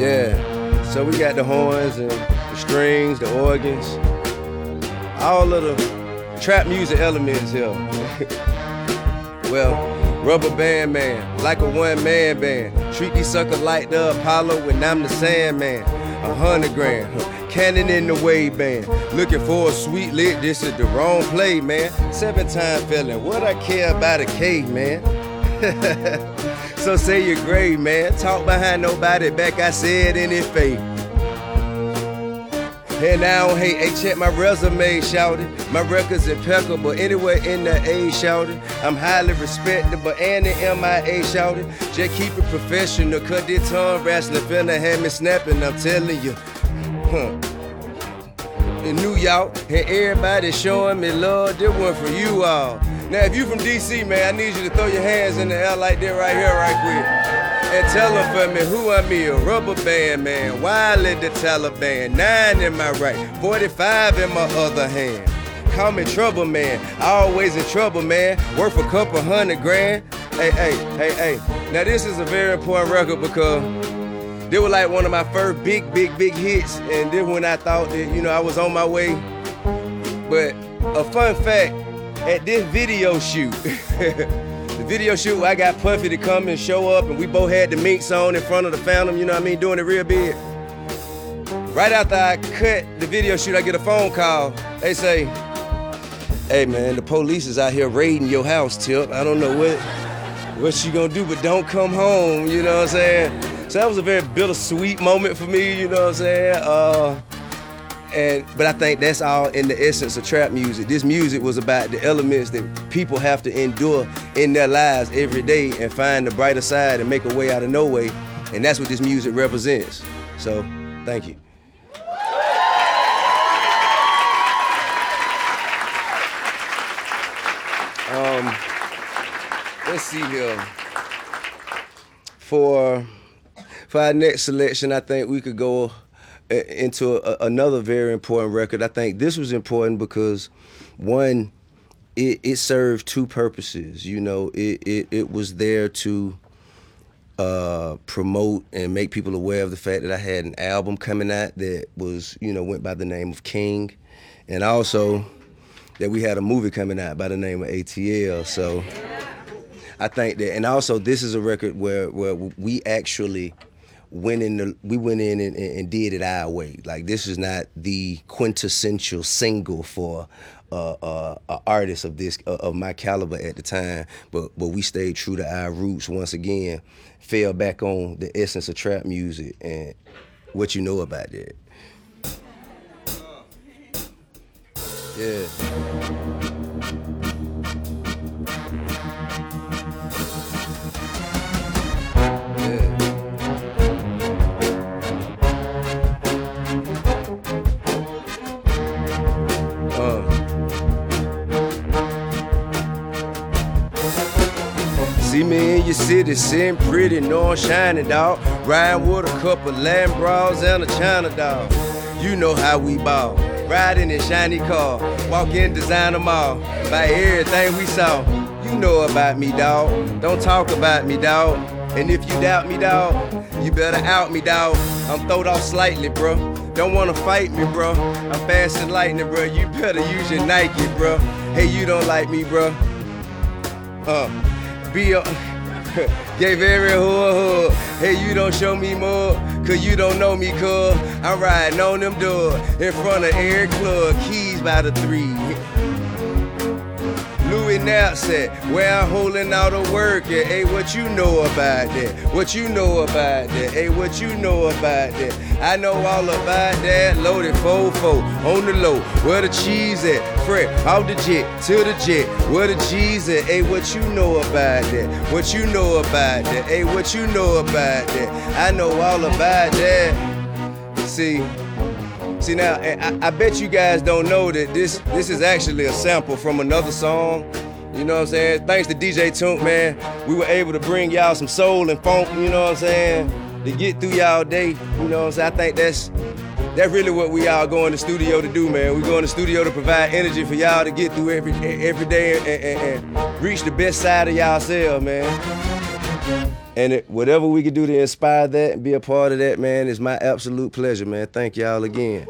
Yeah, so we got the horns and the strings, the organs, all of the trap music elements here. well, Rubber Band Man, like a one man band. Treat these suckers like the Apollo when I'm the Sandman. A hundred grand, cannon in the wave band. Looking for a sweet lick, this is the wrong play, man. Seven time felon, what I care about a caveman? so say you're great, man. Talk behind nobody back, I said in his face. And I don't hate, hey, check my resume, shouted. My record's impeccable, anywhere in the A, shouted. I'm highly respectable, and the MIA, shouted. Just keep it professional, cut this tongue wrestling, finna have me snapping, I'm telling you. Huh. In New York, and everybody showing me love, this one for you all. Now, if you from DC, man, I need you to throw your hands in the air like that right here, right quick. And tell them for me who I'm here. Rubber band man, wild at the Taliban. Nine in my right, 45 in my other hand. Call me trouble man, always in trouble man. Worth a couple hundred grand. Hey, hey, hey, hey. Now this is a very important record because they were like one of my first big, big, big hits. And then when I thought that, you know, I was on my way. But a fun fact, at this video shoot, the video shoot, I got Puffy to come and show up, and we both had the minks on in front of the Phantom, you know what I mean, doing it real big. Right after I cut the video shoot, I get a phone call. They say, Hey man, the police is out here raiding your house, Tip. I don't know what what she gonna do, but don't come home, you know what I'm saying? So that was a very bittersweet moment for me, you know what I'm saying? Uh, and but I think that's all in the essence of trap music. This music was about the elements that people have to endure in their lives every day and find the brighter side and make a way out of no way. And that's what this music represents. So, thank you. Um, let's see here. For for our next selection, I think we could go into a, another very important record. I think this was important because one, it, it served two purposes. You know, it, it, it was there to uh, promote and make people aware of the fact that I had an album coming out that was, you know, went by the name of King. And also that we had a movie coming out by the name of ATL. So I think that, and also this is a record where, where we actually went in the, we went in and, and, did it our way. Like this is not the quintessential single for uh, uh, an artist of this uh, of my caliber at the time, but but we stayed true to our roots once again. Fell back on the essence of trap music and what you know about that. Yeah. Your city, sitting pretty, no shining, dog. Riding with a couple lamb bras and a China dog. You know how we ball. Riding in a shiny car, walk in designer mall. Buy everything we saw. You know about me, dog. Don't talk about me, dog. And if you doubt me, dog, you better out me, dog. I'm throwed off slightly, bro. Don't wanna fight me, bro. I'm fast and lightning, bro. You better use your Nike, bro. Hey, you don't like me, bro. Uh, be a gave every hood hood. Hey, you don't show me more, cause you don't know me, cuz I'm riding on them doors in front of every club, keys by the three. Knapsack, where I'm holding out a work. Yeah, hey, what you know about that? What you know about that? Hey, what you know about that? I know all about that. Loaded fofo on the low. Where the cheese at? Fred, off the jet to the jet. Where the G's at? Hey, what you know about that? What you know about that? Hey, what you know about that? I know all about that. See. See now, I, I, bet you guys don't know that this this is actually a sample from another song. You know what I'm saying? Thanks to DJ Toomp, man, we were able to bring y'all some soul and funk. You know what I'm saying? To get through y'all day. You know what I'm saying? I think that's that's really what we all go in the studio to do, man. We go in the studio to provide energy for y'all to get through every every day and, and, and reach the best side of y'all self, man. and it, whatever we can do to inspire that and be a part of that, man, is my absolute pleasure, man. Thank y'all again.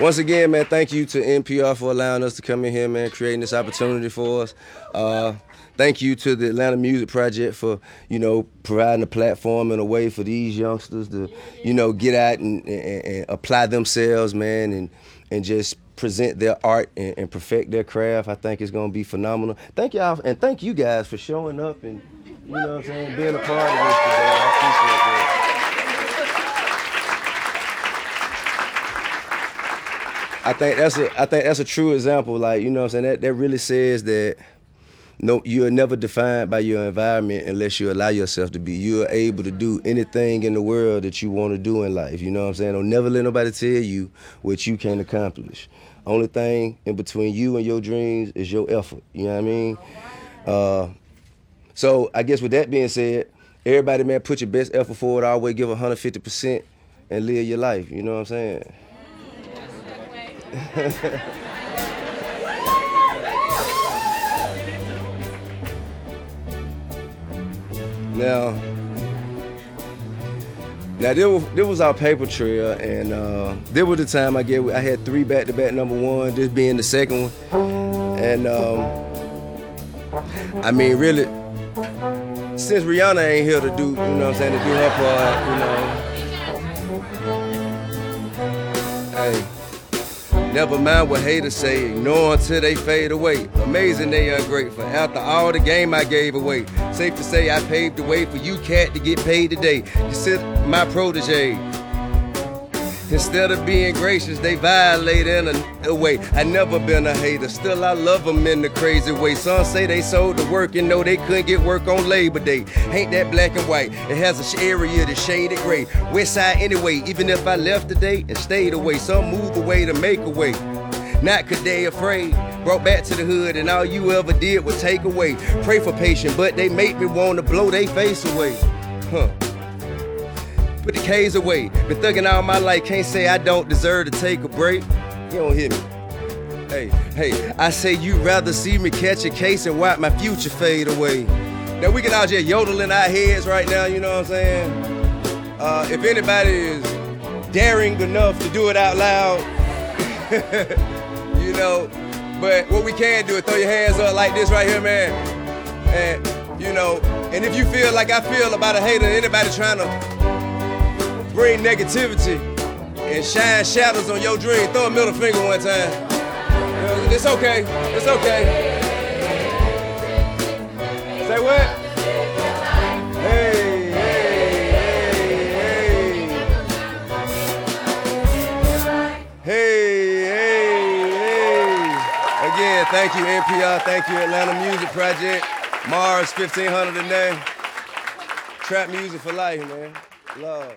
Once again, man, thank you to NPR for allowing us to come in here, man, creating this opportunity for us. Uh, thank you to the Atlanta Music Project for, you know, providing a platform and a way for these youngsters to, you know, get out and, and, and apply themselves, man, and and just present their art and, and perfect their craft. I think it's gonna be phenomenal. Thank y'all and thank you guys for showing up and you know what I'm saying, being a part of this today. I appreciate that. I think that's a I think that's a true example. Like, you know I'm saying? That that really says that no you're never defined by your environment unless you allow yourself to be. You're able to do anything in the world that you want to do in life. You know what I'm saying? Don't never let nobody tell you what you can't accomplish. Only thing in between you and your dreams is your effort. You know what I mean? Uh, so I guess with that being said, everybody man, put your best effort forward, always give 150% and live your life. You know what I'm saying? now, now this was, this was our paper trail, and uh, this was the time I get. I had three back-to-back number one, this being the second one, and um, I mean, really, since Rihanna ain't here to do, you know what I'm saying, to do her part, you know. Hey. Never mind what haters say, ignore until they fade away. Amazing they ungrateful. After all the game I gave away, safe to say I paved the way for you cat to get paid today. You sit my protege. Instead of being gracious, they violate in a, a, way. I never been a hater, still I love them in the crazy way. Some say they sold the work and know they couldn't get work on Labor Day. Ain't that black and white? It has a area that's shaded gray. West side anyway, even if I left today and stayed away. Some moved away to make a way. Not cause they afraid. Brought back to the hood and all you ever did was take away. Pray for patience, but they make me wanna blow their face away. Huh put the K's away. Been thugging all my life, can't say I don't deserve to take a break. You don't hear me. Hey, hey, I say you'd rather see me catch a case and watch my future fade away. Now we can all just yodel in our heads right now, you know what I'm saying? Uh, if anybody is daring enough to do it out loud, you know, but what we can do is throw your hands up like this right here, man. And, you know, and if you feel like I feel about a hater, anybody trying to bring negativity and shine shadows on your dream. Throw a middle finger one time. It's okay. It's okay. Say what? Hey, hey, hey, hey. Hey, hey, hey. Again, thank you, NPR. Thank you, Atlanta Music Project. Mars 1500 a day. Trap music for life, man. Love.